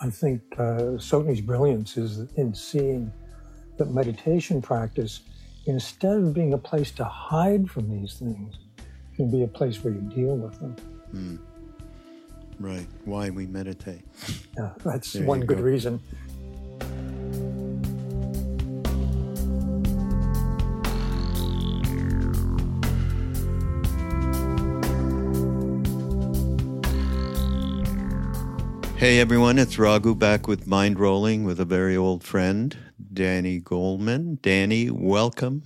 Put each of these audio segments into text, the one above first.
I think uh, Tsoknyi's brilliance is in seeing that meditation practice, instead of being a place to hide from these things, can be a place where you deal with them. Mm. Right. Why we meditate. Yeah, that's there one good go. reason. Hey everyone, it's Raghu back with Mindrolling with a very old friend, Danny Goleman. Danny, welcome.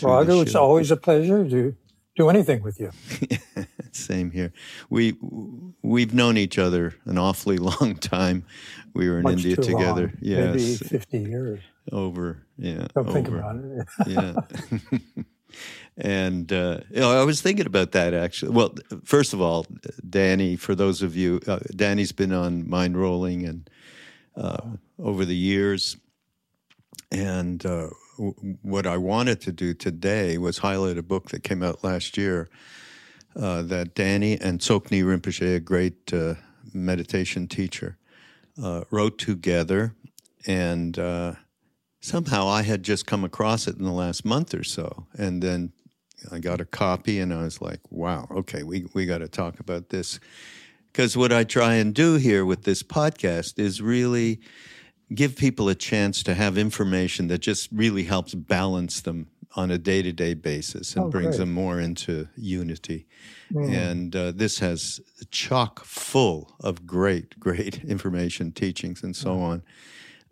Raghu, it's always a pleasure to do anything with you. Same here. We we've known each other an awfully long time. We were in Much India together. Long. Yes, maybe fifty years. Over, yeah. Don't over. think about it. yeah. And uh, you know, I was thinking about that actually. Well, first of all, Danny, for those of you, uh, Danny's been on Mindrolling and uh, over the years. And uh, w- what I wanted to do today was highlight a book that came out last year uh, that Danny and Tsoknyi Rinpoche, a great uh, meditation teacher, wrote together. And somehow I had just come across it in the last month or so. And then I got a copy and I was like, wow, okay, we, we got to talk about this. Because what I try and do here with this podcast is really give people a chance to have information that just really helps balance them on a day to day basis and oh, brings great. them more into unity. Mm. And uh, this has chock full of great, great information, teachings, and so on.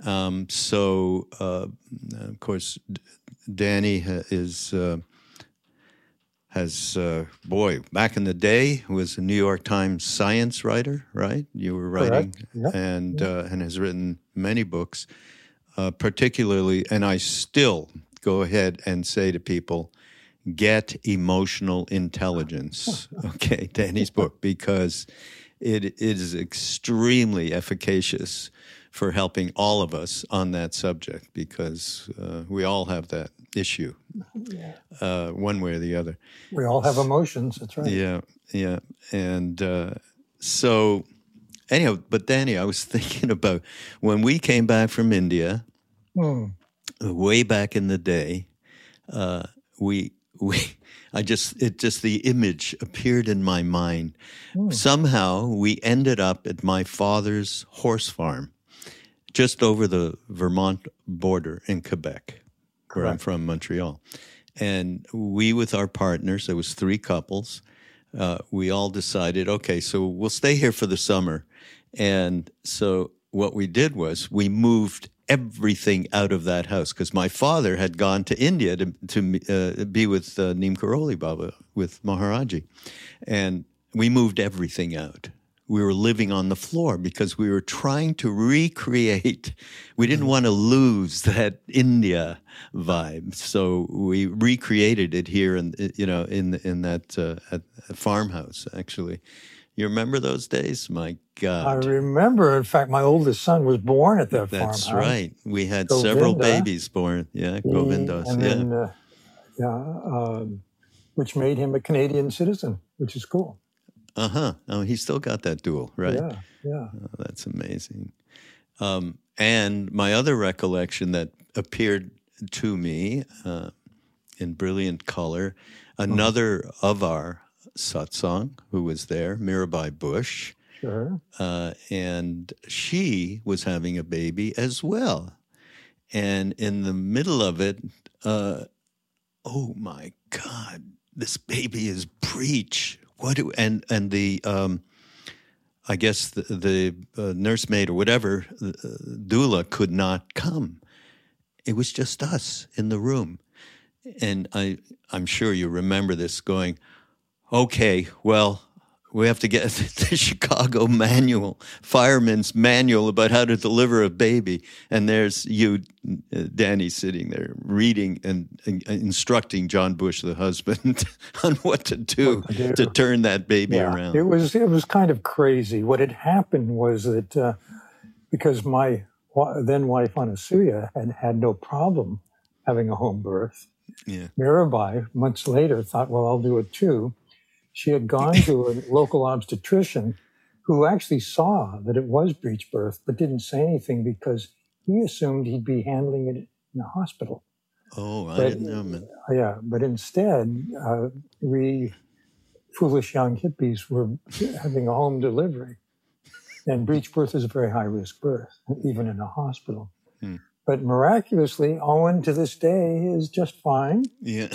Um, so, uh, of course, Danny is. Uh, has uh, boy back in the day was a New York Times science writer, right? You were writing and. Uh, and has written many books, uh, particularly. And I still go ahead and say to people, get emotional intelligence. okay, Danny's book because it, it is extremely efficacious for helping all of us on that subject because uh, we all have that issue, yeah. uh, one way or the other. We all have emotions. That's right. Yeah, yeah, and uh, so anyhow. But Danny, I was thinking about when we came back from India, hmm. way back in the day. Uh, we we. I just it just the image appeared in my mind. Hmm. Somehow we ended up at my father's horse farm, just over the Vermont border in Quebec where I'm from, Montreal. And we, with our partners, there was three couples. Uh, we all decided, okay, so we'll stay here for the summer. And so what we did was we moved everything out of that house because my father had gone to India to, to uh, be with uh, Neem Karoli Baba, with Maharaji. And we moved everything out we were living on the floor because we were trying to recreate. We didn't mm-hmm. want to lose that India vibe, so we recreated it here, in you know, in in that uh, farmhouse. Actually, you remember those days? My God, I remember. In fact, my oldest son was born at that That's farmhouse. That's right. We had Govinda. several babies born. Yeah, Govindas. And yeah, then, uh, yeah, um, which made him a Canadian citizen, which is cool. Uh huh. Oh, he still got that dual, right? Yeah, yeah. Oh, that's amazing. Um, and my other recollection that appeared to me uh, in brilliant color, another mm-hmm. of our satsang who was there, Mirabai Bush. Sure. Uh, and she was having a baby as well. And in the middle of it, uh, oh my God, this baby is breech what do, and and the um, I guess the, the uh, nursemaid or whatever uh, doula could not come. It was just us in the room, and I I'm sure you remember this going. Okay, well, we have to get the Chicago manual, fireman's manual about how to deliver a baby. And there's you, uh, Danny, sitting there reading and, and instructing John Bush, the husband, on what to do, to, turn that baby yeah. around. It was it was kind of crazy. What had happened was that uh, because my then wife Anasuya had had no problem having a home birth. Yeah. Mirabai months later thought, well, I'll do it too she had gone to a local obstetrician who actually saw that it was breech birth, but didn't say anything because he assumed he'd be handling it in a hospital. Oh, I didn't know. Yeah, but instead, uh, we foolish young hippies were having a home delivery. And breech birth is a very high risk birth, even in a hospital. Hmm. But miraculously, Owen to this day is just fine. Yeah.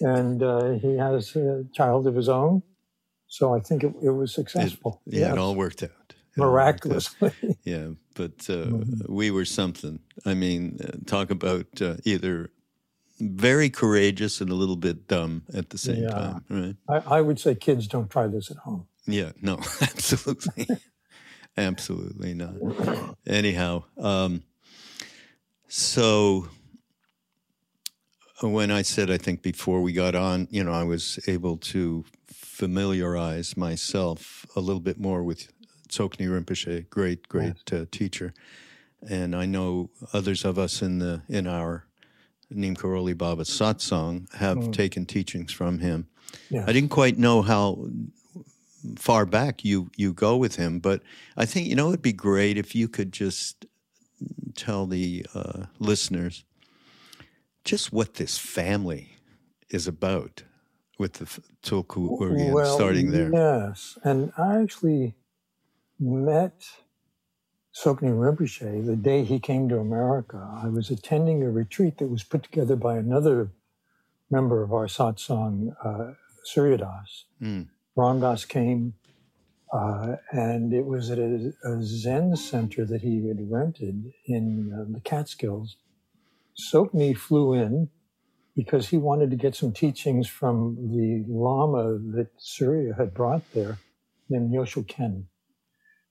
And uh, he has a child of his own. So I think it, it was successful. Yeah, Yes. it all worked out. It all worked out. Miraculously. Yeah, but uh, Mhm. we were something. I mean, uh, talk about uh, either very courageous and a little bit dumb at the same Yeah. time, right? I, I would say kids don't try this at home. Yeah, no, absolutely. absolutely not. Anyhow, um, so when I said, I think before we got on, you know, I was able to familiarize myself a little bit more with Tsoknyi Rinpoche, great, great uh, teacher. And I know others of us in the in our Neem Karoli Baba satsang have Mm. taken teachings from him. Yes. I didn't quite know how far back you you go with him, but I think you know it'd be great if you could just tell the uh, listeners just what this family is about with the Tulku Urgyen Well, starting there. Yes, and I actually met Tsoknyi Rinpoche the day he came to America. I was attending a retreat that was put together by another member of our satsang, uh, Surya Das. Mm. Ram Dass came, uh, and it was at a, a Zen center that he had rented in uh, the Catskills. Tsoknyi flew in because he wanted to get some teachings from the Lama that Surya had brought there, named Nyoshul Khen.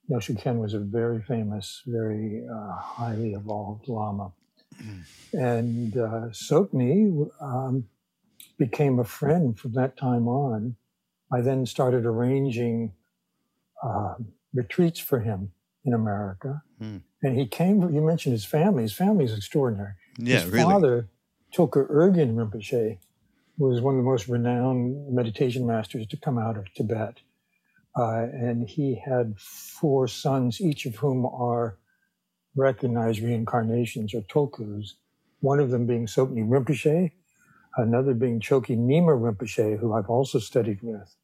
Nyoshul Khen was a very famous, very uh, highly evolved Lama. And uh, Tsoknyi um, became a friend from that time on. I then started arranging uh, retreats for him in America. Hmm. And he came, you mentioned his family. His family is extraordinary. Yeah, his really. father, Tulku Urgyen Rinpoche, was one of the most renowned meditation masters to come out of Tibet. Uh, and he had four sons, each of whom are recognized reincarnations or tulkus, one of them being Tsoknyi Rinpoche, another being Chokyi Nyima Rinpoche, who I've also studied with,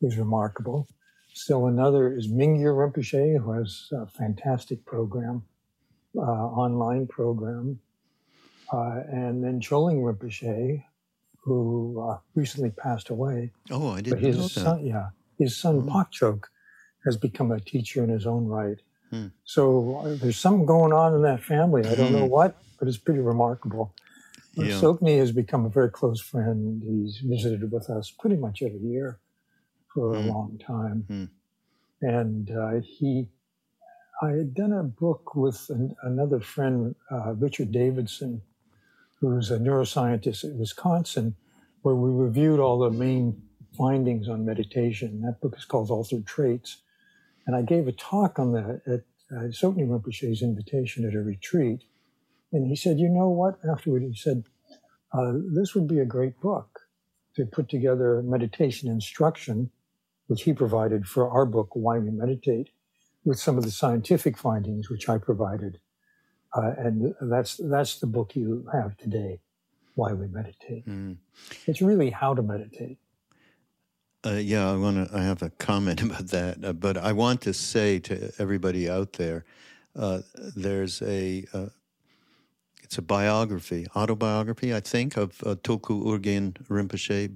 who's remarkable. Still another is Mingyur Rinpoche, who has a fantastic program, uh, online program. Uh, and then Chokling Rinpoche, who uh, recently passed away. Oh, I didn't know his that. son, yeah, his son Hmm. Phakchok has become a teacher in his own right. Hmm. So uh, there's something going on in that family. I don't know Hmm. what, but it's pretty remarkable. But Yeah. Tsoknyi has become a very close friend. He's visited with us pretty much every year for a Hmm. long time. Hmm. And uh, he, I had done a book with an, another friend, uh, Richard Davidson, who's a neuroscientist at Wisconsin, where we reviewed all the main findings on meditation. That book is called Altered Traits. And I gave a talk on that at uh, Tsoknyi Rinpoche's invitation at a retreat. And he said, You know what? Afterward, he said, uh, This would be a great book to put together meditation instruction, which he provided for our book, Why We Meditate, with some of the scientific findings which I provided. Uh, and that's, that's the book you have today, Why We Meditate. Mm. It's really how to meditate. Uh, yeah, I want to. I have a comment about that, uh, but I want to say to everybody out there, uh, there's a. Uh, it's a biography, autobiography, I think, of uh, Tulku Urgyen Rinpoche,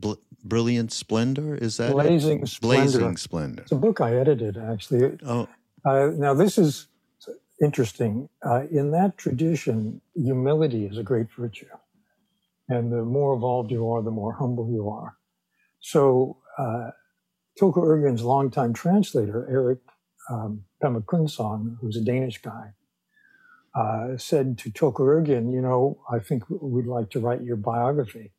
Brilliant Splendor. Is that it? Blazing Splendor. Blazing Splendor. It's a book I edited, actually. Oh, Uh, now, this is interesting. Uh, in that tradition, humility is a great virtue. And the more evolved you are, the more humble you are. So, uh, Urgyen's longtime translator, Eric um, Pema Kunsang, who's a Danish guy, uh, said to Tulku Urgyen, you know, I think we'd like to write your biography.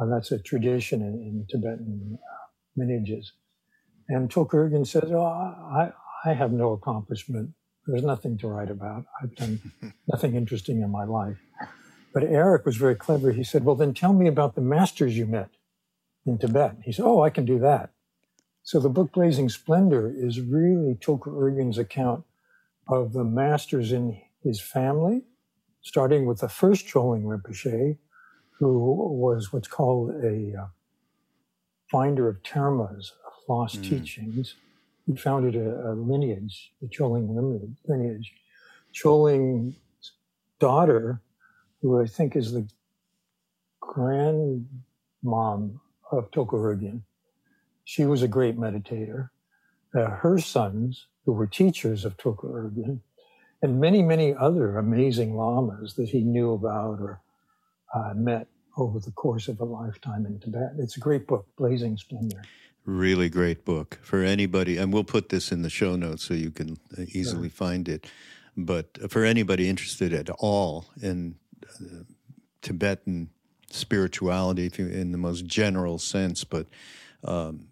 Uh, that's a tradition in, in Tibetan uh, lineages. And Tulku says, oh, I, I have no accomplishment. There's nothing to write about. I've done nothing interesting in my life. But Eric was very clever. He said, Well, then tell me about the masters you met in Tibet. He said, Oh, I can do that. So the book Blazing Splendor is really Tulku account of the masters in his family, starting with the first Chokling Rinpoche, who was what's called a uh, finder of termas, lost mm. teachings. He founded a, a, lineage, the Chokling lineage. Chokling's daughter, who I think is the grandmom of Tulku she was a great meditator. Uh, her sons, who were teachers of Tulku and many, many other amazing lamas that he knew about or uh, met over the course of a lifetime in Tibet. It's a great book, Blazing Splendor. Really great book for anybody, and we'll put this in the show notes so you can uh, easily sure. find it. But for anybody interested at all in uh, Tibetan spirituality, in the most general sense, but um,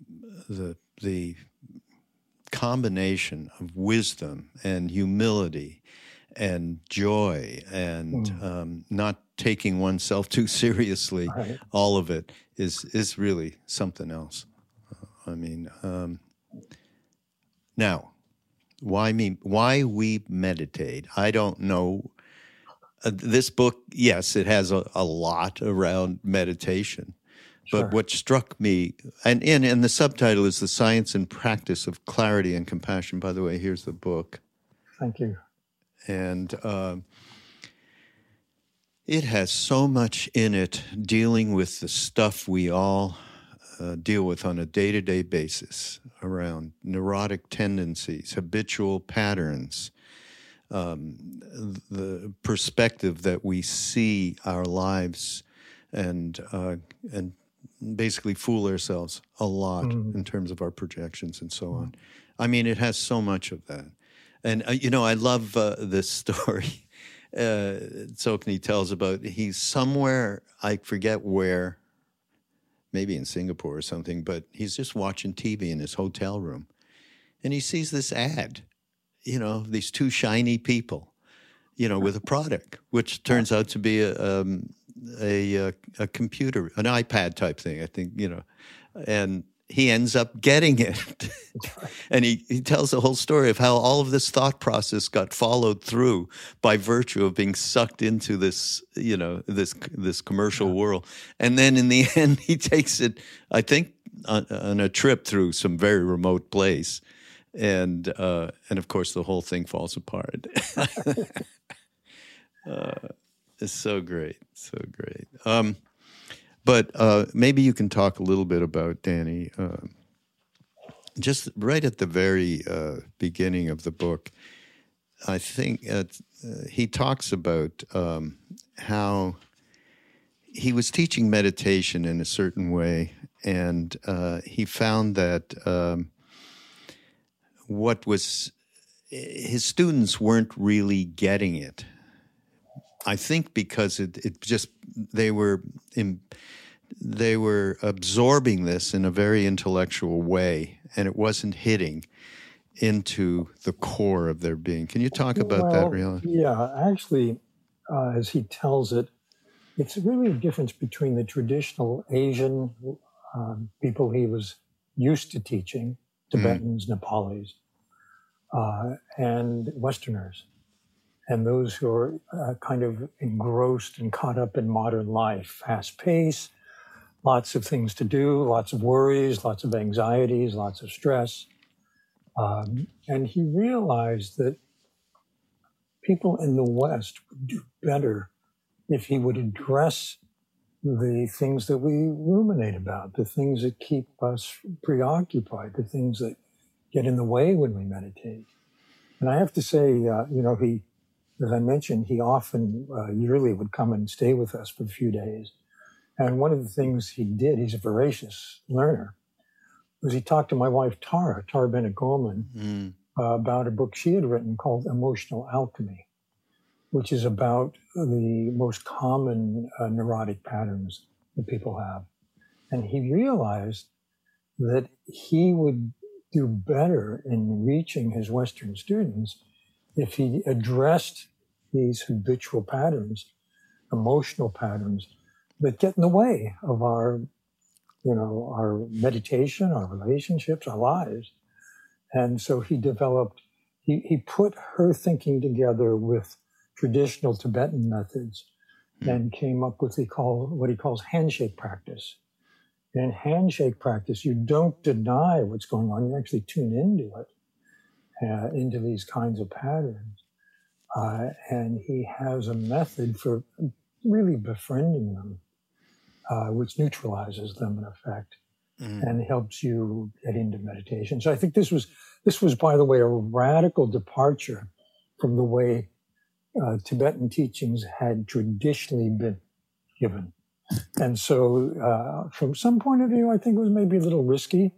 the the combination of wisdom and humility and joy and mm. um, not taking oneself too seriously, right. all of it is is really something else. I mean, um, now, why me? Why we meditate? I don't know. Uh, this book, yes, it has a, a lot around meditation, Sure. But what struck me, and, and, and the subtitle is The Science and Practice of Clarity and Compassion. By the way, here's the book. Thank you. And uh, it has so much in it dealing with the stuff we all uh, deal with on a day to day basis around neurotic tendencies, habitual patterns, um, the perspective that we see our lives and uh, and basically fool ourselves a lot mm. in terms of our projections and so on. I mean, it has so much of that. And, uh, you know, I love uh, this story uh, Tsoknyi tells about he's somewhere, I forget where, maybe in Singapore or something, but he's just watching TV in his hotel room. And he sees this ad, you know, these two shiny people, you know, with a product, which turns out to be a, um, a, a, uh, a computer, an iPad type thing, I think, you know, and he ends up getting it. and he, he tells the whole story of how all of this thought process got followed through by virtue of being sucked into this, you know, this this commercial yeah. world. And then in the end, he takes it, I think, on, on a trip through some very remote place. And uh, and of course, the whole thing falls apart. uh, it's so great, so great. Um, but uh, maybe you can talk a little bit about Danny. Uh, just right at the very uh, beginning of the book, I think uh, he talks about um, how he was teaching meditation in a certain way, and uh, he found that um, what was his students weren't really getting it I think because it, it just they were in, they were absorbing this in a very intellectual way, and it wasn't hitting into the core of their being. Can you talk about well, that, Rila? Yeah, actually, uh, as he tells it, it's really a difference between the traditional Asian um, people he was used to teaching, Tibetans, mm. Nepalis, uh, and Westerners and those who are uh, kind of engrossed and caught up in modern life, fast pace, lots of things to do, lots of worries, lots of anxieties, lots of stress. Um, and he realized that people in the West would do better if he would address the things that we ruminate about, the things that keep us preoccupied, the things that get in the way when we meditate. And I have to say, uh, you know, he as I mentioned, he often uh, yearly would come and stay with us for a few days. And one of the things he did, he's a voracious learner, was he talked to my wife Tara, Tara Bennett Goleman, mm. uh, about a book she had written called Emotional Alchemy, which is about the most common uh, neurotic patterns that people have. And he realized that he would do better in reaching his Western students if he addressed these habitual patterns, emotional patterns that get in the way of our you know, our meditation, our relationships, our lives. And so he developed, he, he put her thinking together with traditional Tibetan methods mm. and came up with he call, what he calls handshake practice. in handshake practice, you don't deny what's going on, you actually tune into it, uh, into these kinds of patterns. Uh, and he has a method for really befriending them, uh, which neutralizes them in effect mm. and helps you get into meditation. So I think this was this was, by the way, a radical departure from the way uh, Tibetan teachings had traditionally been given. And so, uh, from some point of view, I think it was maybe a little risky,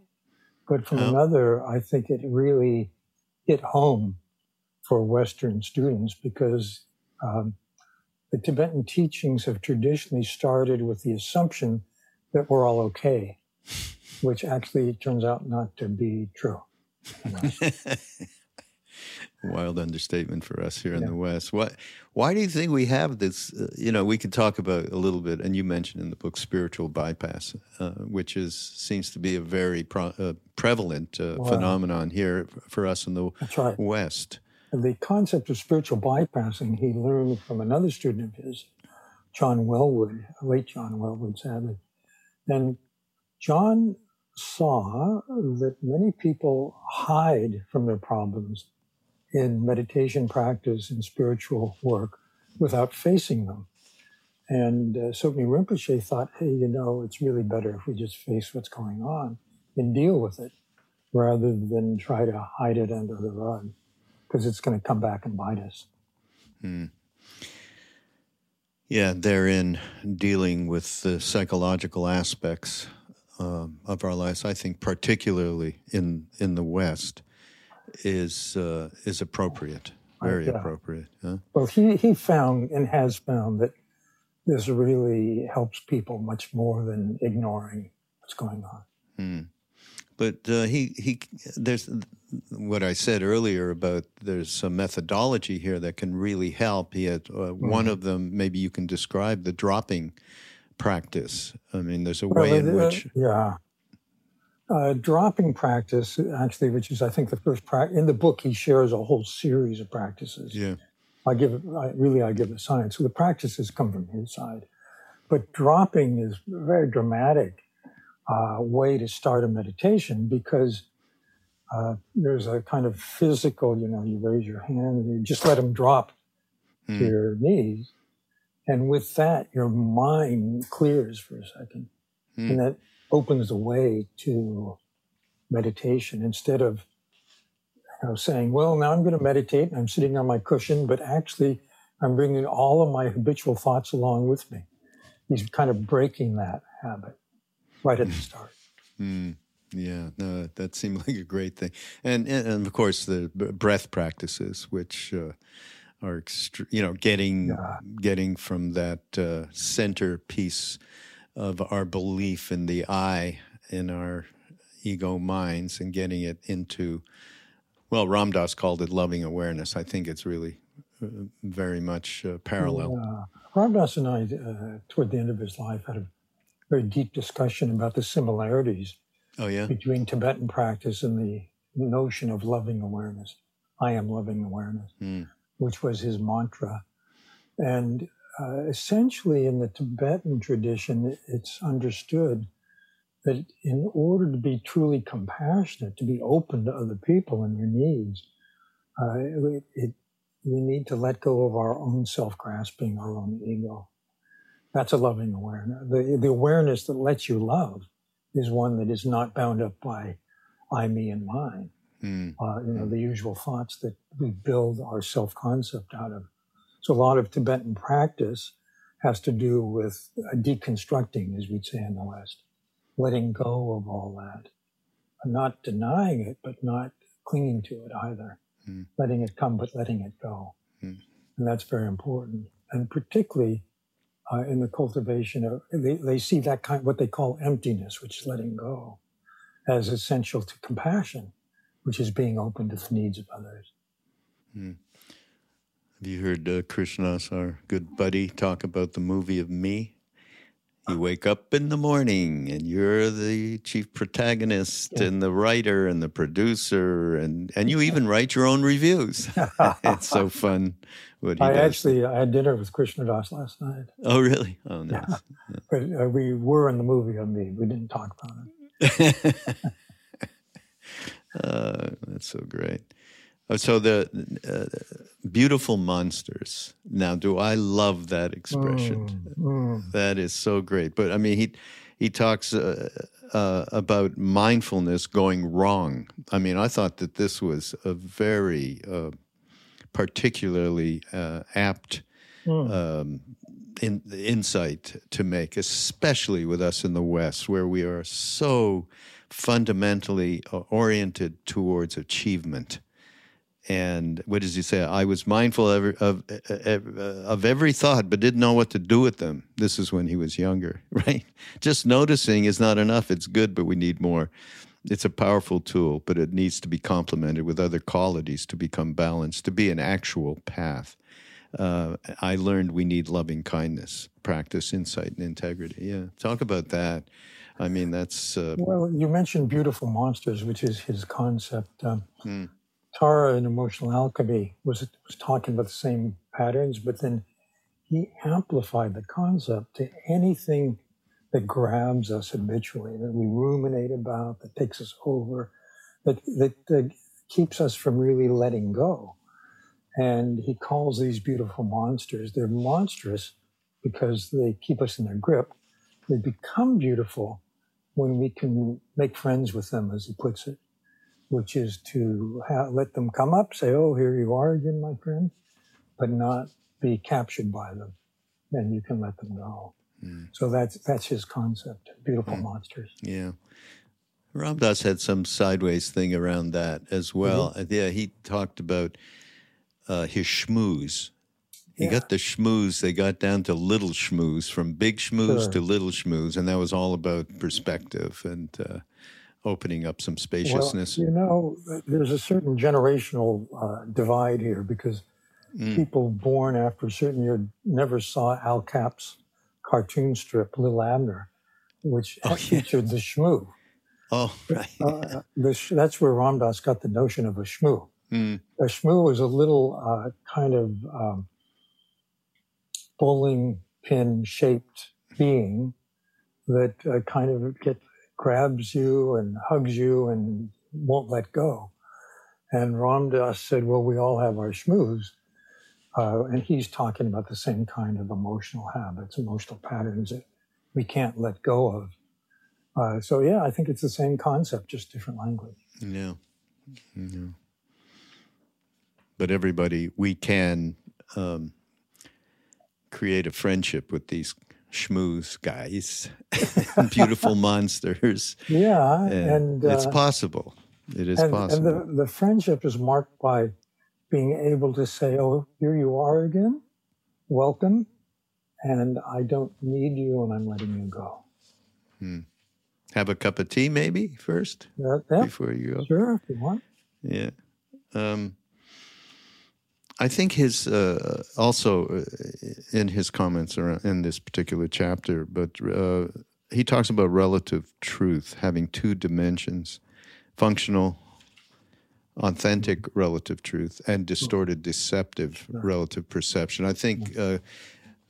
but from oh. another, I think it really hit home for Western students because um, the Tibetan teachings have traditionally started with the assumption that we're all okay, which actually turns out not to be true. Wild understatement for us here in the West. Why, why do you think we have this? Uh, you know, we could talk about a little bit, and you mentioned in the book spiritual bypass, uh, which is seems to be a very pro, uh, prevalent uh, wow. phenomenon here for us in the right. West. The concept of spiritual bypassing he learned from another student of his, John Welwood, late John Welwood, sadly. And John saw that many people hide from their problems in meditation practice and spiritual work without facing them. And uh, Tsoknyi Rinpoche thought, hey, you know, it's really better if we just face what's going on and deal with it rather than try to hide it under the rug because it's going to come back and bite us. Hmm. Yeah, therein dealing with the psychological aspects um, of our lives, I think, particularly in in the West, is uh, is appropriate, very yeah. appropriate. Huh? Well, he he found and has found that this really helps people much more than ignoring what's going on. Hmm. But uh, he he there's what I said earlier about there's some methodology here that can really help. He had uh, mm-hmm. one of them. Maybe you can describe the dropping practice. I mean, there's a well, way in which yeah. Uh, dropping practice, actually, which is I think the first practice in the book, he shares a whole series of practices. Yeah, I give it I, really I give it science. So the practices come from his side, but dropping is very dramatic uh, way to start a meditation because uh, there's a kind of physical, you know, you raise your hand and you just let them drop mm. to hmm. your knees. And with that, your mind clears for a second. Mm. And that opens the way to meditation instead of you know, saying, well, now I'm going to meditate and I'm sitting on my cushion, but actually I'm bringing all of my habitual thoughts along with me. He's kind of breaking that habit right at the start. Mm, yeah, no, that seemed like a great thing, and and, of course the breath practices, which uh, are extre- you know getting yeah. getting from that uh, centerpiece of our belief in the I in our ego minds and getting it into well, Ram Dass called it loving awareness. I think it's really uh, very much uh, parallel. Yeah. Ram Dass and I, uh, toward the end of his life, had a very deep discussion about the similarities oh, yeah? between Tibetan practice and the notion of loving awareness. I am loving awareness, mm. which was his mantra. And uh, essentially, in the Tibetan tradition, it's understood that in order to be truly compassionate, to be open to other people and their needs, uh, it, it, we need to let go of our own self grasping, our own ego. That's a loving awareness. The, the awareness that lets you love is one that is not bound up by I, me, and mine. Mm. Uh, you know, the usual thoughts that we build our self concept out of. So a lot of Tibetan practice has to do with deconstructing, as we'd say in the West, letting go of all that, not denying it, but not clinging to it either, mm. letting it come, but letting it go. Mm. And that's very important. And particularly uh, in the cultivation of they, they see that kind what they call emptiness which is letting go as essential to compassion which is being open to the needs of others mm. have you heard uh, Krishna Das our good buddy talk about the movie of me you wake up in the morning and you're the chief protagonist yeah. and the writer and the producer and and you even write your own reviews. it's so fun. What I does. actually I had dinner with Krishna Das last night. Oh really? Oh nice. Yeah. Yeah. But uh, we were in the movie on me. We didn't talk about it. uh, that's so great. Oh, so the uh, beautiful monsters. Now, do I love that expression? Mm, mm. That is so great. But I mean, he he talks uh, uh, about mindfulness going wrong. I mean, I thought that this was a very uh, particularly uh, apt mm. um, in, insight to make, especially with us in the West, where we are so fundamentally uh, oriented towards achievement and what does he say? I was mindful of, of, of every thought, but didn't know what to do with them. This is when he was younger, right? Just noticing is not enough. It's good, but we need more. It's a powerful tool, but it needs to be complemented with other qualities to become balanced, to be an actual path. Uh, I learned we need loving kindness, practice, insight, and integrity. Yeah, talk about that. I mean, that's. Uh, well, you mentioned beautiful monsters, which is his concept. Um, hmm Tara in Emotional Alchemy was was talking about the same patterns, but then he amplified the concept to anything that grabs us habitually, that we ruminate about, that takes us over, that, that, that keeps us from really letting go. And he calls these beautiful monsters. They're monstrous because they keep us in their grip. They become beautiful when we can make friends with them, as he puts it which is to let them come up, say, "Oh, here you are again, my friend," but not be captured by them. Then you can let them go. Mm. So that's that's his concept. Beautiful mm. monsters. Yeah. Ram Dass had some sideways thing around that as well. Mm-hmm. Yeah, he talked about uh, his shmoos. He yeah. got the shmoos. They got down to little shmoos, from big shmoos sure. to little shmoos, and that was all about perspective and uh, opening up some spaciousness? Well, you know, there's a certain generational uh, divide here because mm. people born after a certain year never saw Al Capp's cartoon strip, Li'l Abner, which oh, featured yeah. the shmoo. Oh, right. uh, the, that's where Ram Dass got the notion of a shmoo. Mm. A shmoo was a little uh, kind of um, bowling pin shaped being that uh, kind of get grabs you and hugs you and won't let go. And Ram Dass said, well, we all have our shmoos. Uh, and he's talking about the same kind of emotional habits, emotional patterns that we can't let go of. Uh, so yeah, I think it's the same concept, just different language. Yeah. yeah. But everybody, we can um, create a friendship with these shmoos guys, beautiful monsters. Yeah, and, and uh, it's possible. It is and, possible. And the, the friendship is marked by being able to say, "Oh, here you are again. Welcome." And I don't need you, and I'm letting you go. Hmm. Have a cup of tea, maybe first, yeah, yeah. before you go. Sure, if you want. Yeah. Um, I think his uh, also uh, in his comments in this particular chapter, but uh, he talks about relative truth having two dimensions: functional, authentic relative truth, and distorted, deceptive relative perception. I think uh,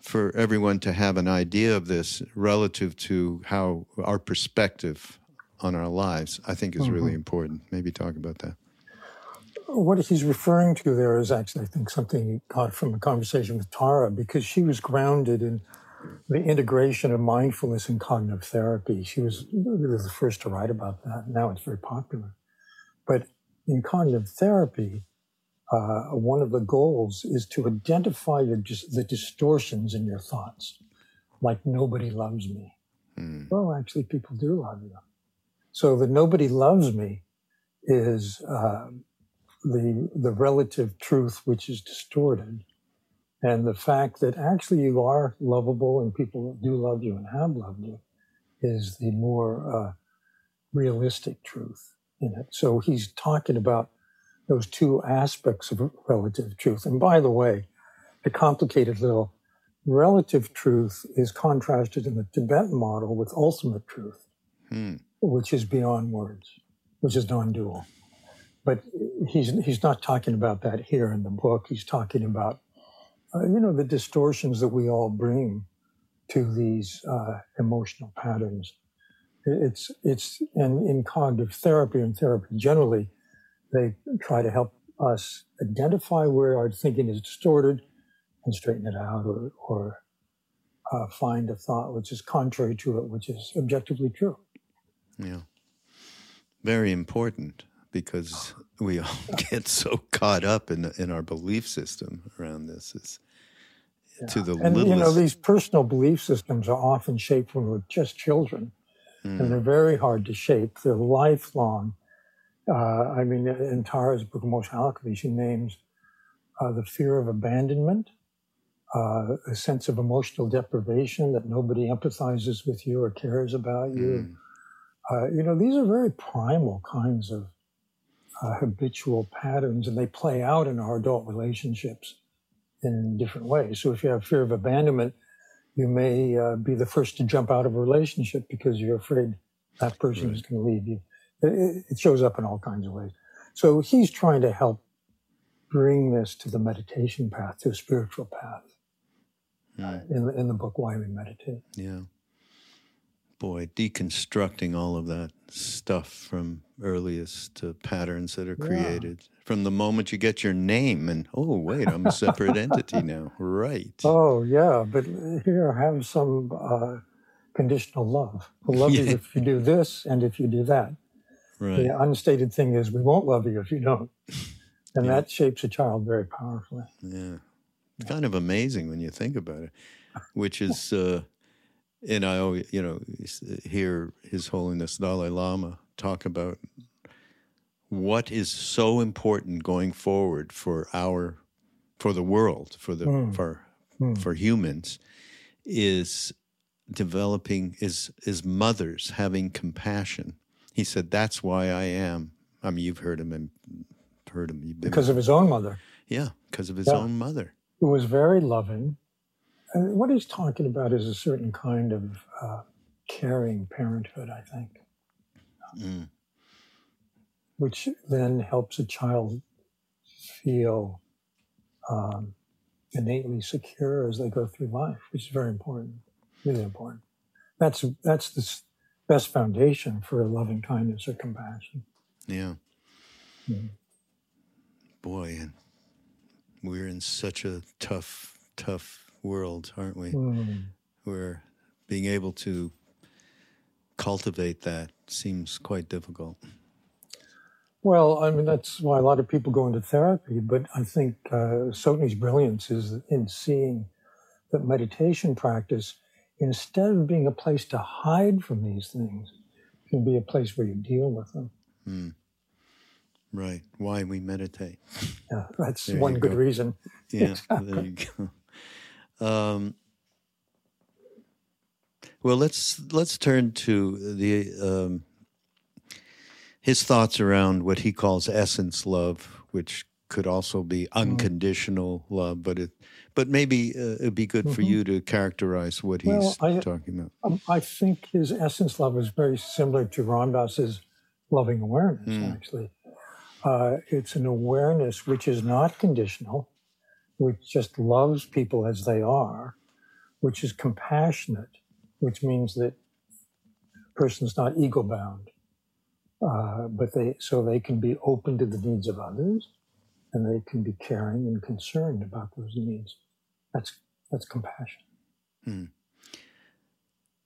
for everyone to have an idea of this relative to how our perspective on our lives, I think is mm-hmm. really important. Maybe talk about that what he's referring to there is actually, I think, something he got from a conversation with Tara because she was grounded in the integration of mindfulness and cognitive therapy. She was the first to write about that. Now it's very popular. But in cognitive therapy, uh, one of the goals is to identify your, the distortions in your thoughts, like nobody loves me. Mm. Well, actually, people do love you. So the nobody loves me is uh, the, the relative truth which is distorted and the fact that actually you are lovable and people do love you and have loved you is the more uh, realistic truth in it. So he's talking about those two aspects of relative truth. And by the way, the complicated little relative truth is contrasted in the Tibetan model with ultimate truth, hmm. which is beyond words, which is non-dual. But he's he's not talking about that here in the book. He's talking about uh, you know the distortions that we all bring to these uh, emotional patterns. It's it's and in cognitive therapy and therapy generally, they try to help us identify where our thinking is distorted and straighten it out or, or uh, find a thought which is contrary to it, which is objectively true. Yeah. Very important because we all get so caught up in, in our belief system around this. Is yeah. to the and littlest... you know these personal belief systems are often shaped when we're just children, mm. and they're very hard to shape. They're lifelong. Uh, I mean, in Tara's book, Emotional Alchemy, she names uh, the fear of abandonment, uh, a sense of emotional deprivation that nobody empathizes with you or cares about you. Mm. you know, these are very primal kinds of uh, habitual patterns, and they play out in our adult relationships in different ways. So if you have fear of abandonment, you may uh, be the first to jump out of a relationship because you're afraid that person right. is going to leave you. It, it, shows up in all kinds of ways. So he's trying to help bring this to the meditation path, to a spiritual path. Uh, in, in the book, Why We Meditate. Yeah. Boy, deconstructing all of that stuff from earliest to patterns that are created. Yeah. from the moment you get your name and oh wait i'm a separate entity now. Right. Oh yeah but here have some uh, conditional love. We'll love yeah. you if you do this and if you do that. Right. the unstated thing is we won't love you if you don't. And yeah. that shapes a child very powerfully. Yeah. It's kind of amazing when you think about it which is uh, and I, always, you know, hear His Holiness Dalai Lama talk about what is so important going forward for our, for the world, for the mm. for mm. for humans, is developing is is mothers having compassion. He said that's why I am. I mean, you've heard him and heard him because of his own mother. Yeah, because of his yeah. own mother, who was very loving and what he's talking about is a certain kind of uh, caring parenthood, I think, mm. which then helps a child feel um, innately secure as they go through life, which is very important, really important. That's that's the best foundation for loving kindness or compassion. Yeah. Mm. Boy, and we're in such a tough, tough world, aren't we? Mm. Where being able to cultivate that seems quite difficult. Well, I mean, that's why a lot of people go into therapy, but I think uh, Tsoknyi's brilliance is in seeing that meditation practice, instead of being a place to hide from these things, can be a place where you deal with them. Mm. Right. Why we meditate. Yeah, that's there one good go. reason. Yeah, there you go. Um, well, let's let's turn to the um, his thoughts around what he calls essence love, which could also be mm-hmm. unconditional love, but it but maybe uh, it'd be good mm-hmm. for you to characterize what he's well, I, talking about. Um, I think his essence love is very similar to Ram Dass's loving awareness. Mm. Actually, uh, it's an awareness which is not conditional which just loves people as they are, which is compassionate, which means that a person's not ego bound, uh, but they so they can be open to the needs of others, and they can be caring and concerned about those needs. That's that's compassion. Hmm.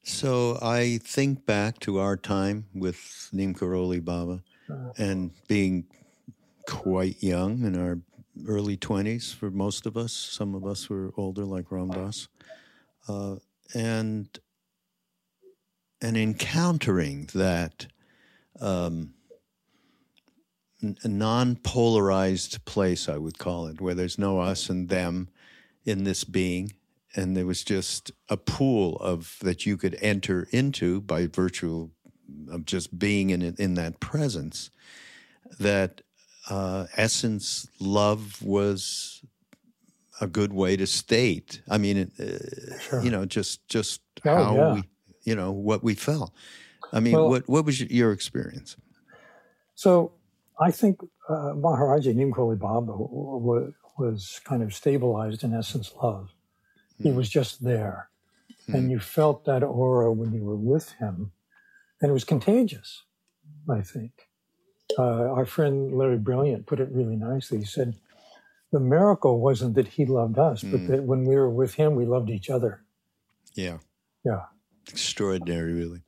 So I think back to our time with Neem Karoli Baba uh, and being quite young in our early 20s for most of us. Some of us were older, like Ram Dass. Uh, and, and encountering that um, non polarized place, I would call it, where there's no us and them in this being. And there was just a pool of that you could enter into by virtue of just being in in that presence that uh, essence love was a good way to state. I mean, uh, Sure. you know, just just Oh, how yeah. we, you know, what we felt. I mean, Well- what what was your experience? So I think uh, Maharaji Neem Karoli Baba was, was kind of stabilized in essence love. He was just there. And you felt that aura when you were with him. And it was contagious, I think. Uh, our friend Larry Brilliant put it really nicely. He said, The miracle wasn't that he loved us, but Mm. that when we were with him, we loved each other. Yeah, Yeah. extraordinary, really.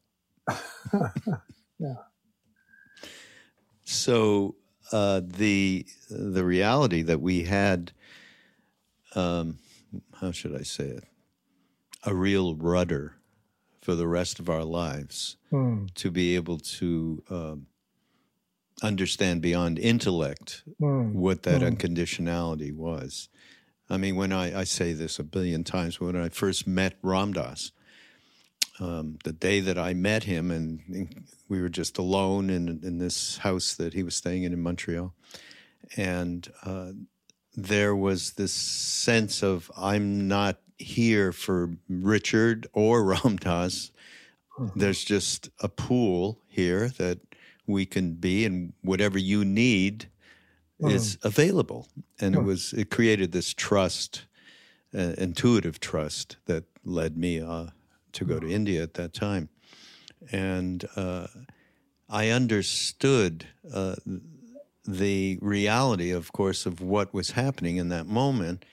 Yeah. So uh, the the reality that we had, um, how should I say it, a real rudder for the rest of our lives Hmm. to be able to um, understand beyond intellect Hmm. what that Mm. unconditionality was. I mean, when I, I say this a billion times, when I first met Ram Dass, um, the day that I met him, and, and we were just alone in, in this house that he was staying in in Montreal, and uh, there was this sense of I'm not here for Richard or Ram Dass. There's just a pool here that we can be, and whatever you need is available. And it was it created this trust, uh, intuitive trust that led me uh, to go to India at that time, and uh, I understood uh, the reality, of course, of what was happening in that moment.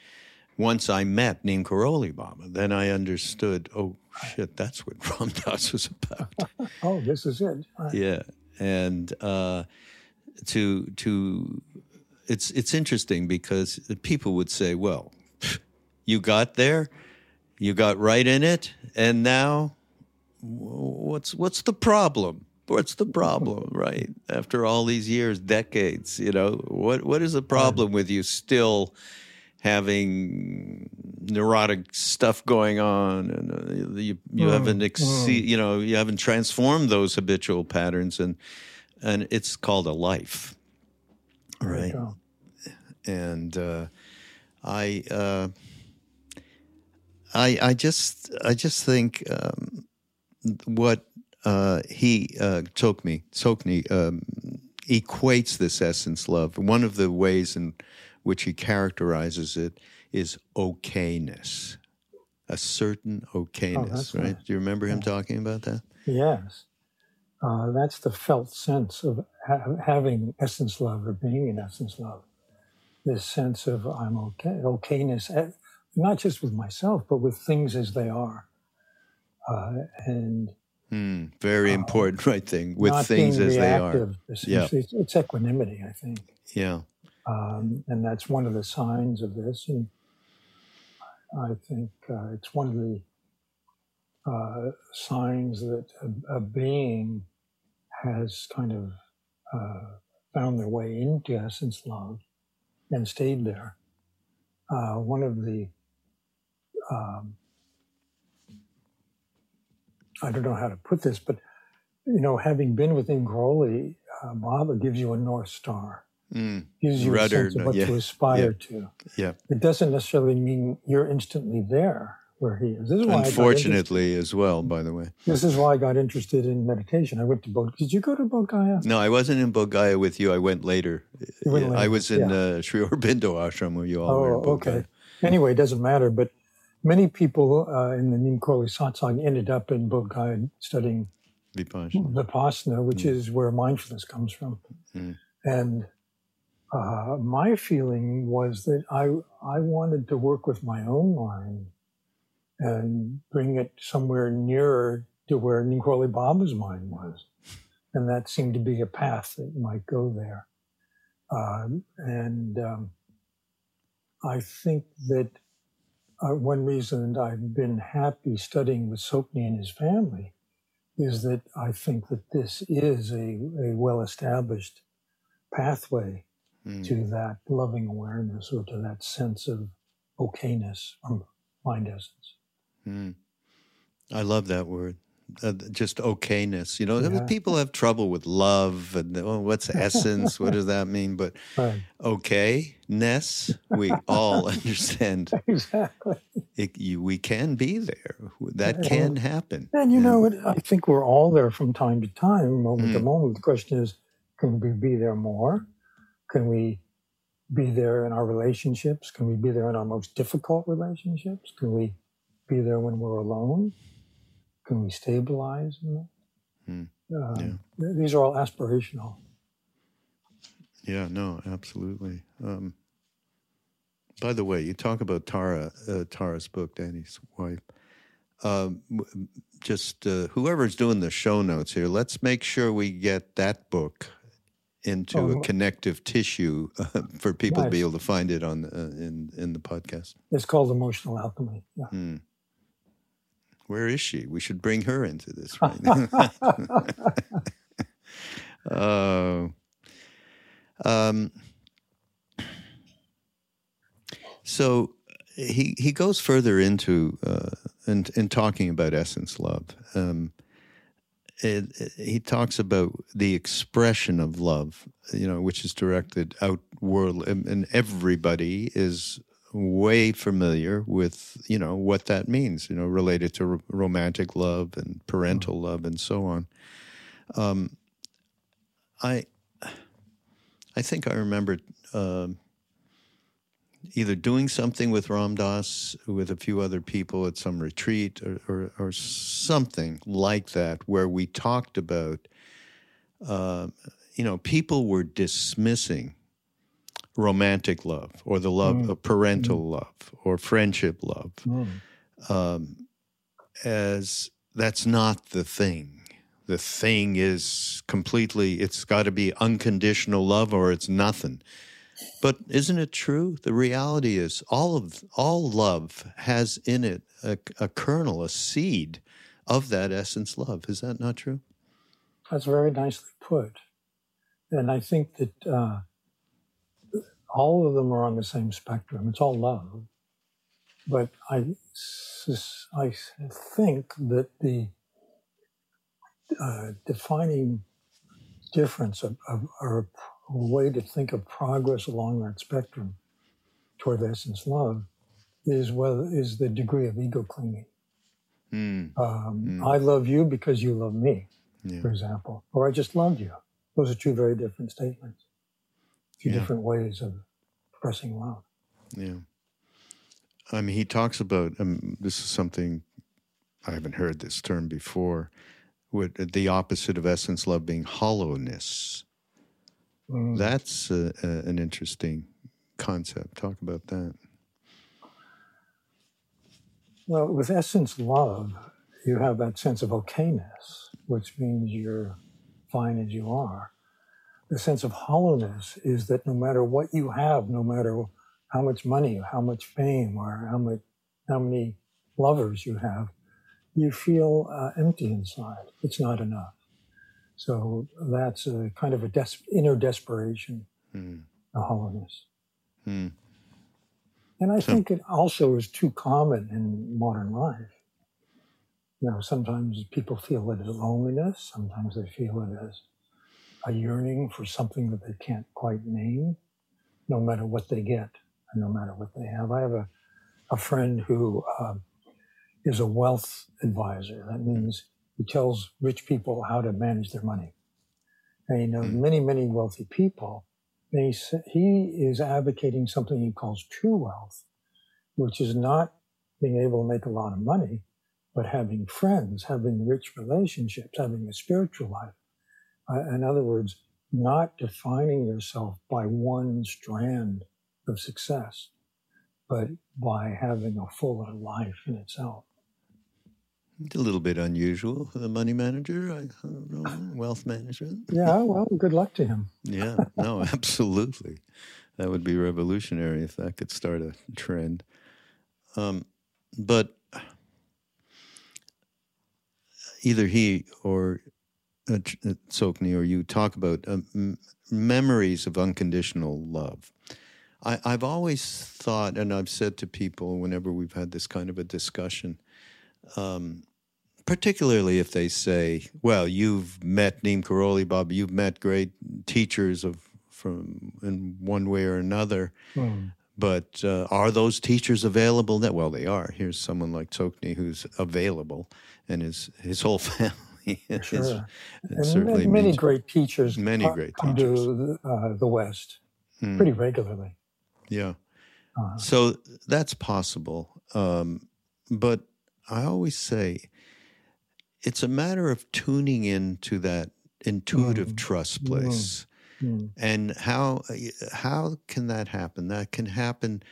Once I met Neem Karoli Baba, then I understood. Oh shit, that's what Ram Dass was about. Oh, this is it. Right. Yeah, and uh, to to it's it's interesting because people would say, "Well, you got there, you got right in it, and now what's what's the problem? What's the problem, right? After all these years, decades, you know, what what is the problem with you still?" Having neurotic stuff going on and uh, you, you haven't exceed, you know you haven't transformed those habitual patterns and and it's called a life. Right? and uh, I, uh, I, I just, I just think um, what uh, he uh, Tokmi Tsoknyi um, equates this essence love. One of the ways in which he characterizes it is okayness, a certain okayness. that's right? nice. Do you remember him talking about that? Yes. Uh, that's the felt sense of ha- having essence love or being in essence love. This sense of I'm okay, okayness, eh, not just with myself, but with things as they are. Uh, and Hmm, very important, right thing with things as they are. essentially. It's, it's equanimity, I think. Yeah. Um, and that's one of the signs of this. And I think uh, it's one of the uh, signs that a, a being has kind of uh, found their way into essence love and stayed there. Uh, one of the, um, I don't know how to put this, but you know, having been with Neem Karoli, uh, Baba gives you a north star Mm, gives you Rudder, a sense of what yeah, to aspire to. yeah. It doesn't necessarily mean you're instantly there where he is. This is why Unfortunately, as well, by the way. this is why I got interested in meditation. I went to Bodh. Did you go to Bodh Gaya? No, I wasn't in Bodh I with you. I went later. Went Yeah, I was in yeah. uh, Sri Aurobindo ashram where you all were. Oh, okay. Gaya. Anyway, it doesn't matter. But many people uh, in the Neem Karoli Satsang ended up in Bodh Gaya studying Vipassana. Vipassana, which is where mindfulness comes from. Mm. And uh, my feeling was that I I wanted to work with my own mind and bring it somewhere nearer to where Neem Karoli Baba's mind was, and that seemed to be a path that might go there. Um, and um, I think that uh, one reason that I've been happy studying with Tsoknyi and his family is that I think that this is a, a well established pathway Mm. to that loving awareness or to that sense of okayness or mind essence. Mm. I love that word. uh, just okayness. You know, Yeah. people have trouble with love and oh, what's essence? what does that mean? But Right. okayness, we all understand. Exactly. It, you, we can be there. That can happen. And you know, what? I think we're all there from time to time, moment to Mm. moment. The question is, can we be there more? Can we be there in our relationships? Can we be there in our most difficult relationships? Can we be there when we're alone? Can we stabilize in? Mm. Uh, Yeah. th- These are all aspirational. Yeah, no, absolutely. Um, by the way, you talk about Tara, uh, Tara's book, Danny's wife. Um, just uh, whoever's doing the show notes here, let's make sure we get that book into a connective tissue uh, for people to be able to find it on uh, in in the podcast. It's called emotional alchemy. Yeah. Hmm. Where is she? We should bring her into this right now. Oh. um, so he he goes further into uh, in, in talking about essence love. Um, it, it- he talks about the expression of love, you know, which is directed outward, and, and everybody is way familiar with, you know, what that means, you know, related to ro- romantic love and parental love and so on. Um, I I think I remember um, either doing something with Ram Dass with a few other people at some retreat or, or, or something like that, where we talked about, uh, you know, people were dismissing romantic love or the love Mm. of parental love or friendship love Mm. um, as that's not the thing. The thing is completely, it's got to be unconditional love or it's nothing. But isn't it true? The reality is all of all love has in it a, a kernel, a seed of that essence love. Is that not true? That's very nicely put. And I think that uh, all of them are on the same spectrum. It's all love. But I, I think that the uh, defining difference of, of, or a way to think of progress along that spectrum toward essence love is whether is the degree of ego clinging. Hmm. Um, Mm. I love you because you love me Yeah. for example, or I just loved you. Those are two very different statements, two Yeah. different ways of expressing love. Yeah. I mean, he talks about um, this is something I haven't heard this term before. With the opposite of essence love being hollowness. Mm. That's uh, uh, an interesting concept. Talk about that. Well, with essence love, you have that sense of okayness, which means you're fine as you are. The sense of hollowness is that no matter what you have, no matter how much money, how much fame, or how much, how many lovers you have, you feel uh, empty inside. It's not enough. So that's a kind of a des- inner desperation, Hmm. a hollowness. Hmm. And I So- think it also is too common in modern life. You know, sometimes people feel it as loneliness, sometimes they feel it as a yearning for something that they can't quite name, no matter what they get and no matter what they have. I have a, a friend who um, is a wealth advisor. That means he tells rich people how to manage their money. And he knows Mm. many, many wealthy people. And he, he is advocating something he calls true wealth, which is not being able to make a lot of money, but having friends, having rich relationships, having a spiritual life. Uh, in other words, not defining yourself by one strand of success, but by having a fuller life in itself. A little bit unusual for the money manager. I, don't know, wealth management. Yeah, well, good luck to him. Yeah, no, absolutely. That would be revolutionary if that could start a trend. Um, but either he or uh, uh, Tsoknyi or you talk about um, m- memories of unconditional love. I, I've always thought, and I've said to people whenever we've had this kind of a discussion, um, particularly if they say, "Well, you've met Neem Karoli, Bob. You've met great teachers of from in one way or another." Mm. But uh, are those teachers available? Now? Well, they are. Here's someone like Tsoknyi who's available, and his his whole family. Sure. And certainly many, many great teachers Many great come teachers. to the, uh, the West Hmm. pretty regularly. Yeah. Uh, So that's possible. Um, but I always say it's a matter of tuning into that intuitive Mm. trust Mm. place. mm, And how how can that happen? That can happen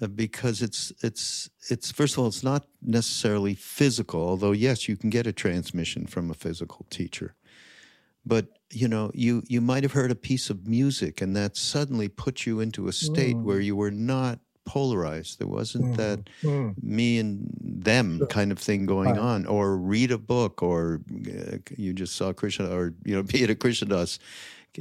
uh, because it's it's it's first of all it's not necessarily physical. Although yes, you can get a transmission from a physical teacher, but you know you you might have heard a piece of music and that suddenly put you into a state Mm. where you were not polarized. There wasn't mm, that mm. me and them Sure. kind of thing going Right. on, or read a book, or uh, you just saw Krishna, or you know, be at a Krishna Das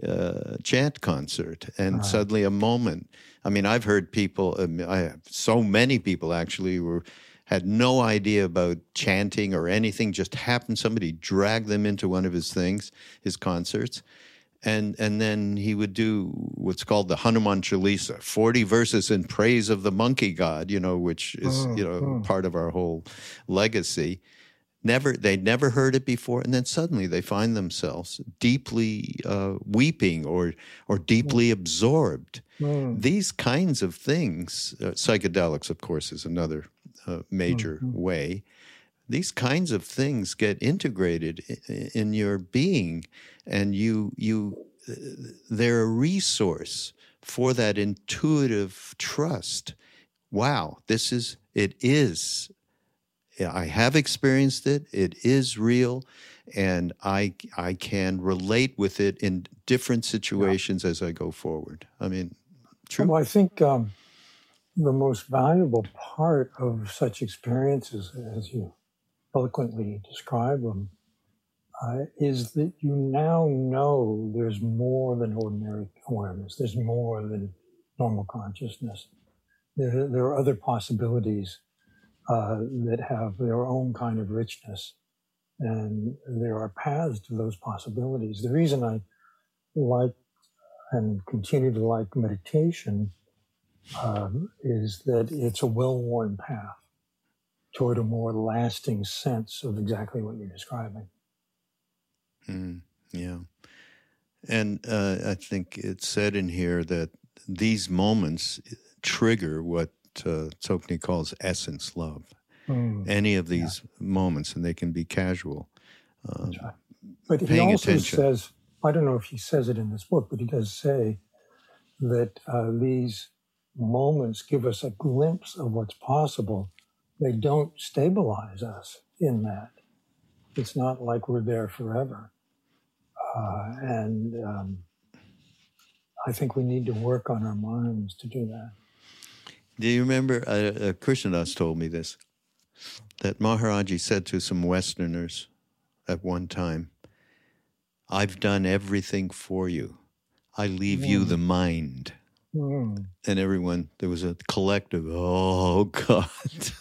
uh, chant concert, and Right. suddenly a moment. I mean, I've heard people. Um, I have so many people actually were had no idea about chanting or anything. Just happened somebody dragged them into one of his things, his concerts. And and then he would do what's called the Hanuman Chalisa, forty verses in praise of the monkey god, you know, which is Mm, you know mm. part of our whole legacy. Never they'd never heard it before, and then suddenly they find themselves deeply uh, weeping or or deeply absorbed. Mm. These kinds of things, uh, psychedelics, of course, is another uh, major way. These kinds of things get integrated in your being, and you you uh, they're a resource for that intuitive trust. Wow, this is it is. I have experienced it. It is real, and I I can relate with it in different situations as I go forward. I mean, true. Well, I think um, the most valuable part of such experiences, as you eloquently describe them, uh, is that you now know there's more than ordinary awareness. There's more than normal consciousness. There, there are other possibilities uh, that have their own kind of richness, and there are paths to those possibilities. The reason I like and continue to like meditation um, is that it's a well-worn path toward a more lasting sense of exactly what you're describing. Mm, yeah. And uh, I think it's said in here that these moments trigger what uh, Tsoknyi calls essence love. Mm, Any of these moments, and they can be casual. Um, right. But he also attention. says, I don't know if he says it in this book, but he does say that uh, these moments give us a glimpse of what's possible. They don't stabilize us in that. It's not like we're there forever. Uh, and um, I think we need to work on our minds to do that. Do you remember? Uh, uh, Krishna Das told me this that Maharaji said to some Westerners at one time, I've done everything for you. I leave you Mm. the mind. Mm. And everyone, there was a collective, oh God.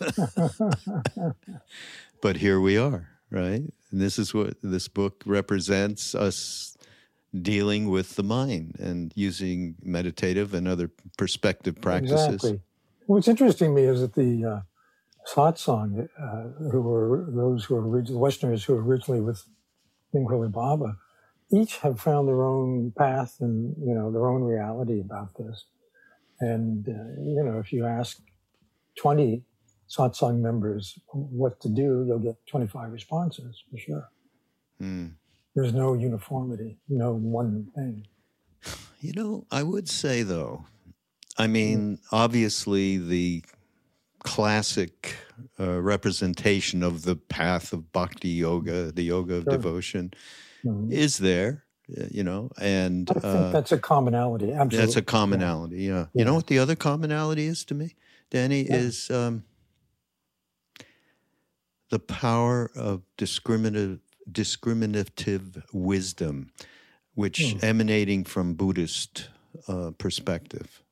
but here we are, right? And this is what this book represents us dealing with the mind and using meditative and other perspective practices. Exactly. What's interesting to me is that the uh, satsang, uh, who were those who were originally Westerners who were originally with Neem Karoli Baba, each have found their own path and you know their own reality about this. And uh, you know, if you ask twenty satsang members what to do, you'll get twenty-five responses for sure. Mm. There's no uniformity, no one thing. You know, I would say though, I mean, obviously the classic uh, representation of the path of bhakti yoga, the yoga of Sure. devotion, Mhm. is there, uh, you know, and I think uh, that's a commonality. Absolutely, that's a commonality. Yeah. You know what the other commonality is to me, Danny, Yeah. is um, the power of discriminative discriminative wisdom, which Hmm. emanating from Buddhist uh, perspective.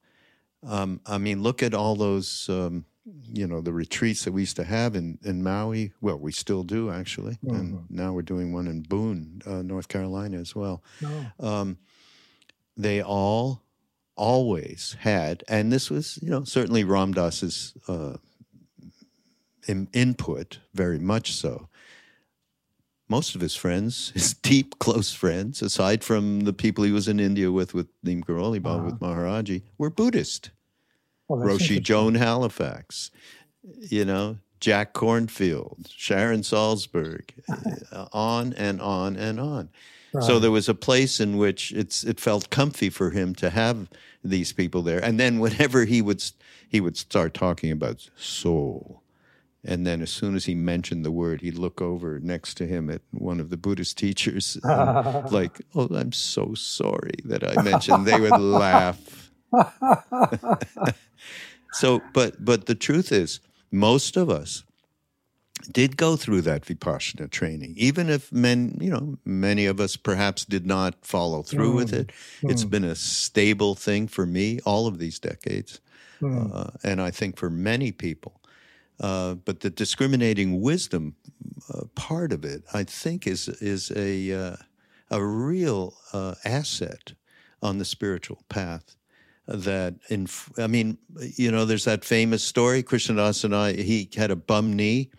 Um, I mean, look at all those um, you know, the retreats that we used to have in, in Maui. Well, we still do actually, mm-hmm. and now we're doing one in Boone, uh, North Carolina, as well. Oh. Um, they all always had, and this was, you know, certainly Ram Dass's uh, in, input, very much so. Most of his friends, his deep, close friends, aside from the people he was in India with, with Neem Karoli Baba, uh-huh. with Maharaji, were Buddhist. Well, Roshi Joan Halifax, you know, Jack Kornfield, Sharon Salzberg, uh, on and on and on. Right. So there was a place in which it's it felt comfy for him to have these people there. And then whenever he would he would start talking about soul, and then as soon as he mentioned the word, he'd look over next to him at one of the Buddhist teachers, like, "Oh, I'm so sorry that I mentioned." They would laugh. so, but but the truth is, most of us did go through that vipassana training, even if men, you know, many of us perhaps did not follow through mm. with it. Mm. It's been a stable thing for me all of these decades, mm. uh, and I think for many people. Uh, but the discriminating wisdom uh, part of it, I think, is is a uh, a real uh, asset on the spiritual path that in I mean, you know, there's that famous story. Krishna Das and I, he had a bum knee,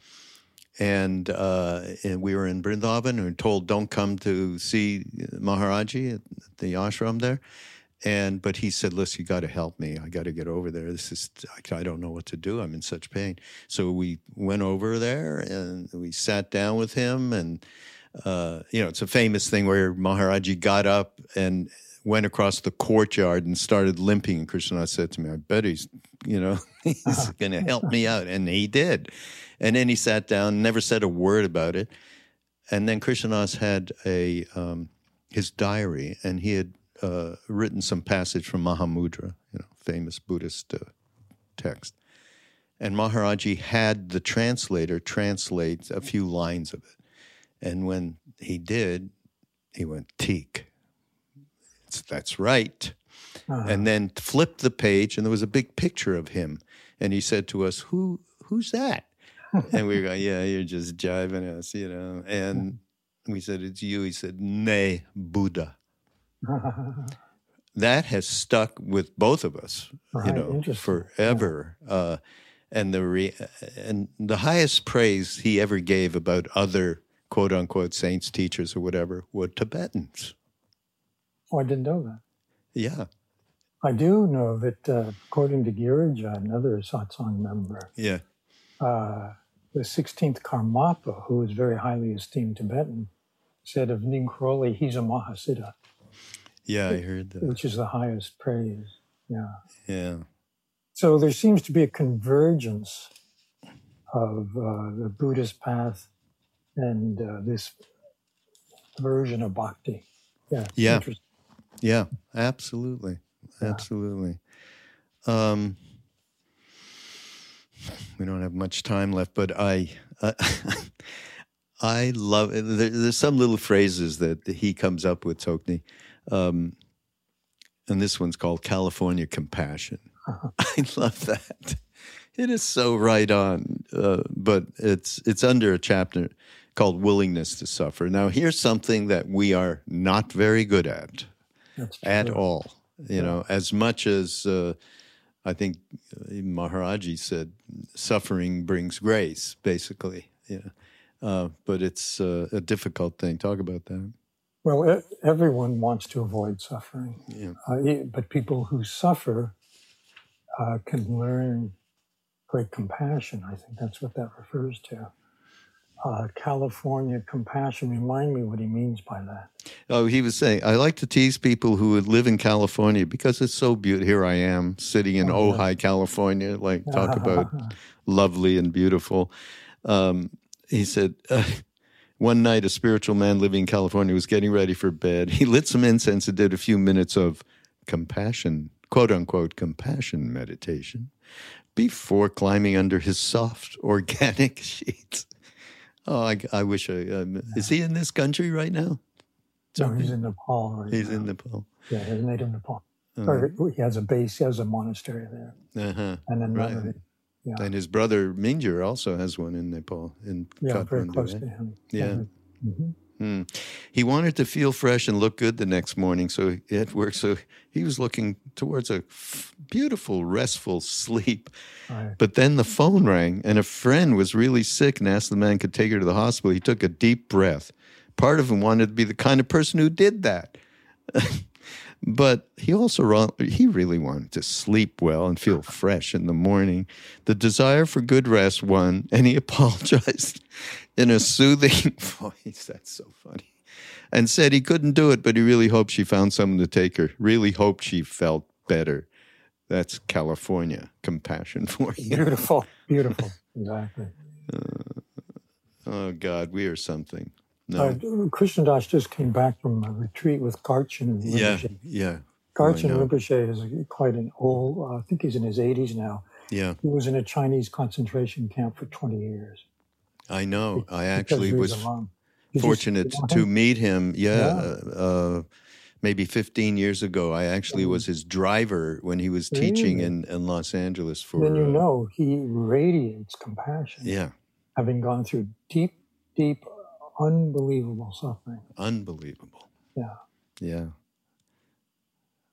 and uh, and we were in Brindavan and told don't come to see Maharaji at the ashram there. And but he said, "Listen, you got to help me. I got to get over there. This is I don't know what to do. I'm in such pain." So we went over there and we sat down with him, and uh, you know, it's a famous thing where Maharaji got up and went across the courtyard and started limping. And Krishna said to me, I bet he's, you know, he's going to help me out. And he did. And then he sat down, never said a word about it. And then Krishna Das had a um, his diary, and he had uh, written some passage from Mahamudra, you know, famous Buddhist uh, text. And Maharaji had the translator translate a few lines of it. And when he did, he went, teak that's right. Uh-huh. And then flipped the page, and there was a big picture of him. And he said to us, "Who? Who's that?" and we were going, "Yeah, you're just jiving us, you know." And we said, "It's you." He said, "Nay, Buddha." that has stuck with both of us, right, you know, forever. Yeah. Uh, and the re- and the highest praise he ever gave about other quote unquote saints, teachers, or whatever were Tibetans. Oh, I didn't know that. Yeah. I do know that uh, according to Girija, another satsang member, yeah, uh, the 16th Karmapa, who is very highly esteemed Tibetan, said of Neem Karoli, he's a Mahasiddha. Yeah, I heard that. Which is the highest praise. Yeah. Yeah. So there seems to be a convergence of uh, the Buddhist path and uh, this version of bhakti. Yeah. Yeah. Yeah, absolutely, absolutely. Um, we don't have much time left, but I, uh, I love. There, there's some little phrases that he comes up with, Tsoknyi, um, and this one's called California Compassion. I love that. It is so right on, uh, but it's it's under a chapter called Willingness to Suffer. Now, here's something that we are not very good at at all. You know, as much as uh, I think uh, Maharaji said, suffering brings grace, basically. Yeah, uh, but it's uh, a difficult thing. Talk about that. Well, everyone wants to avoid suffering, yeah. Uh, but people who suffer uh, can learn great compassion. I think that's what that refers to uh, California compassion. Remind me what he means by that. Oh, he was saying, I like to tease people who live in California because it's so beautiful. Here I am sitting in oh, Ojai, California, like talk about lovely and beautiful. Um, he said, uh, one night a spiritual man living in California was getting ready for bed. He lit some incense and did a few minutes of compassion, quote unquote, compassion meditation before climbing under his soft, organic sheets. Oh, I, I wish I. Um, is he in this country right now? No, he's in Nepal. Right he's now. in Nepal. Yeah, he's native Nepal. Uh-huh. he has a base. He has a monastery there, uh-huh. and then right. Yeah. And his brother Mingyur also has one in Nepal, in Yeah, very Kathmandu, close eh? to him. Yeah. Mhm. Hmm. He wanted to feel fresh and look good the next morning, so at work. So he was looking towards a f- beautiful, restful sleep. Right. But then the phone rang, and a friend was really sick and asked the man could take her to the hospital. He took a deep breath. Part of him wanted to be the kind of person who did that. but he also he really wanted to sleep well and feel fresh in the morning. The desire for good rest won, and he apologized in a soothing voice. That's so funny. And said he couldn't do it, but he really hoped she found someone to take her. Really hoped she felt better. That's California compassion for you. Beautiful, beautiful. Exactly. Uh, oh God, we are something. No. Uh, just came back from a retreat with Garchen and yeah, Rinpoche. yeah, Garchen know. Rinpoche is quite an old, uh, I think he's in his 80s now. yeah. He was in a Chinese concentration camp for 20 years. I know. I actually was alone. Did you- fortunate to him? meet him. Yeah, Yeah. Uh, maybe 15 years ago. I actually was his driver when he was teaching in, in Los Angeles for. Then you uh, know he radiates compassion, yeah, having gone through deep, deep, unbelievable suffering. unbelievable. Yeah. Yeah.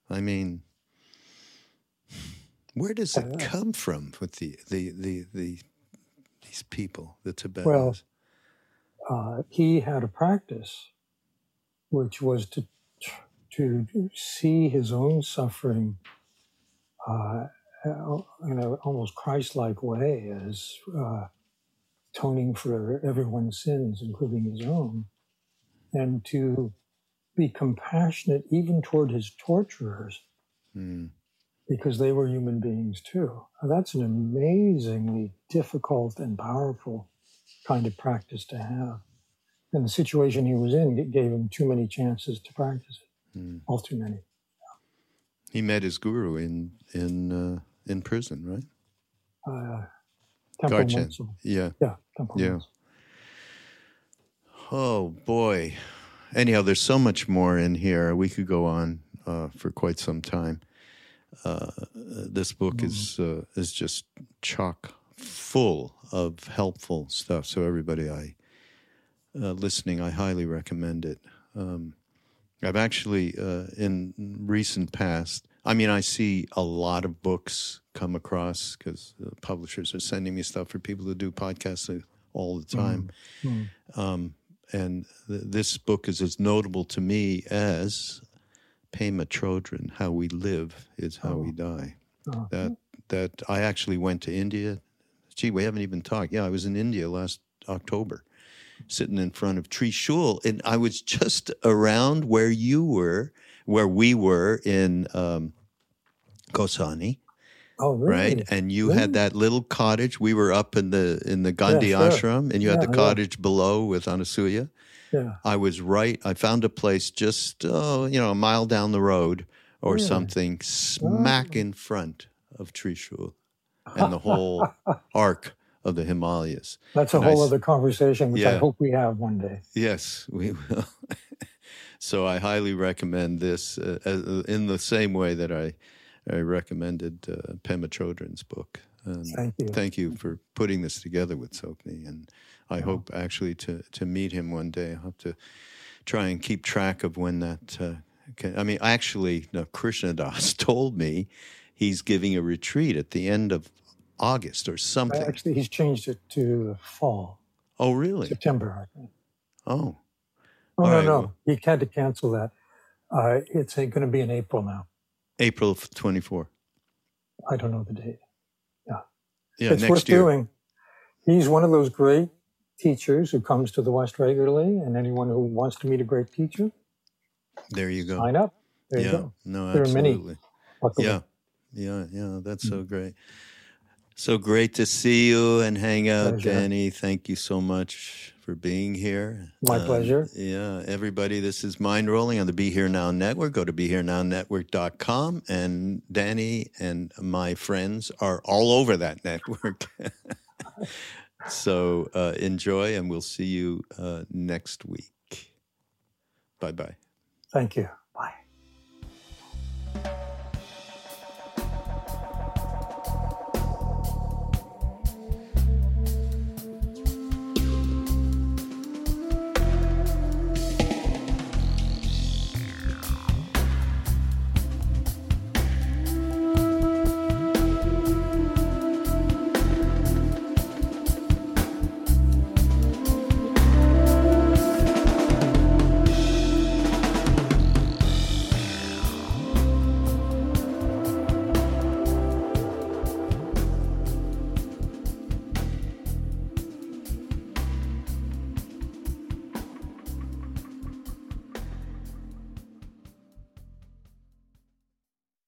I mean, where does it come from with the the the, the these people, the Tibetans? Well, uh, he had a practice which was to to see his own suffering uh, in an almost Christ-like way as uh, atoning for everyone's sins, including his own, and to be compassionate even toward his torturers Hmm. because they were human beings too. Now, that's an amazingly difficult and powerful kind of practice to have. And the situation he was in gave him too many chances to practice it, Hmm. all too many. he met his guru in in uh, in prison, right? Uh, Temple. Monsal. Yeah. Yeah, Temple Yeah. Oh boy. Anyhow, there's so much more in here. We could go on uh, for quite some time. Uh, this book is uh, is just chock full of helpful stuff. So everybody, I uh, listening, I highly recommend it. Um, I've actually uh, in recent past. I mean, I see a lot of books come across because publishers are sending me stuff for people to do podcasts uh, all the time Mm. um, and th- this book is as notable to me as Pema Chodron, How We Live is How We Die. Oh. That that I actually went to India. Gee, we haven't even talked. Yeah, I was in India last October, sitting in front of Trishul, and I was just around where you were, where we were in um, Kausani Oh, really? right? And you Really? had that little cottage. We were up in the in the Gandhi sure. ashram, and you had Yeah, the yeah. cottage below with Anasuya. Yeah. I was right. I found a place just oh, you know, a mile down the road or Really? something, smack in front of Trishul and the whole arc of the Himalayas. That's a And whole s- other conversation, which I hope we have one day. Yes, we will. so I highly recommend this uh, uh, in the same way that I I recommended uh, Pema Chodron's book. And Thank you. Thank you for putting this together with Tsoknyi, and I hope actually to to meet him one day. I'll have to try and keep track of when that. Uh, can, I mean, actually, no, Krishna Das told me he's giving a retreat at the end of August or something. Actually, he's changed it to fall, oh, really? September, I think. Oh, Oh, All no, right, no. He had to cancel that. Uh, it's going to be in April now. April twenty four. I don't know the date. Yeah, it's next worth year. doing. He's one of those great teachers who comes to the West regularly, and anyone who wants to meet a great teacher, There you go. sign up. There you yeah, go. no, There are many. absolutely. Luckily. Yeah, yeah, yeah. That's Mm. so great. So great to see you and hang out, Pleasure. Danny. Thank you so much for being here. My Uh, pleasure. Yeah, everybody, this is Mindrolling on the Be Here Now Network. Go to BeHereNowNetwork.com. And Danny and my friends are all over that network. so uh, enjoy, and we'll see you uh, next week. Bye bye. Thank you. Bye.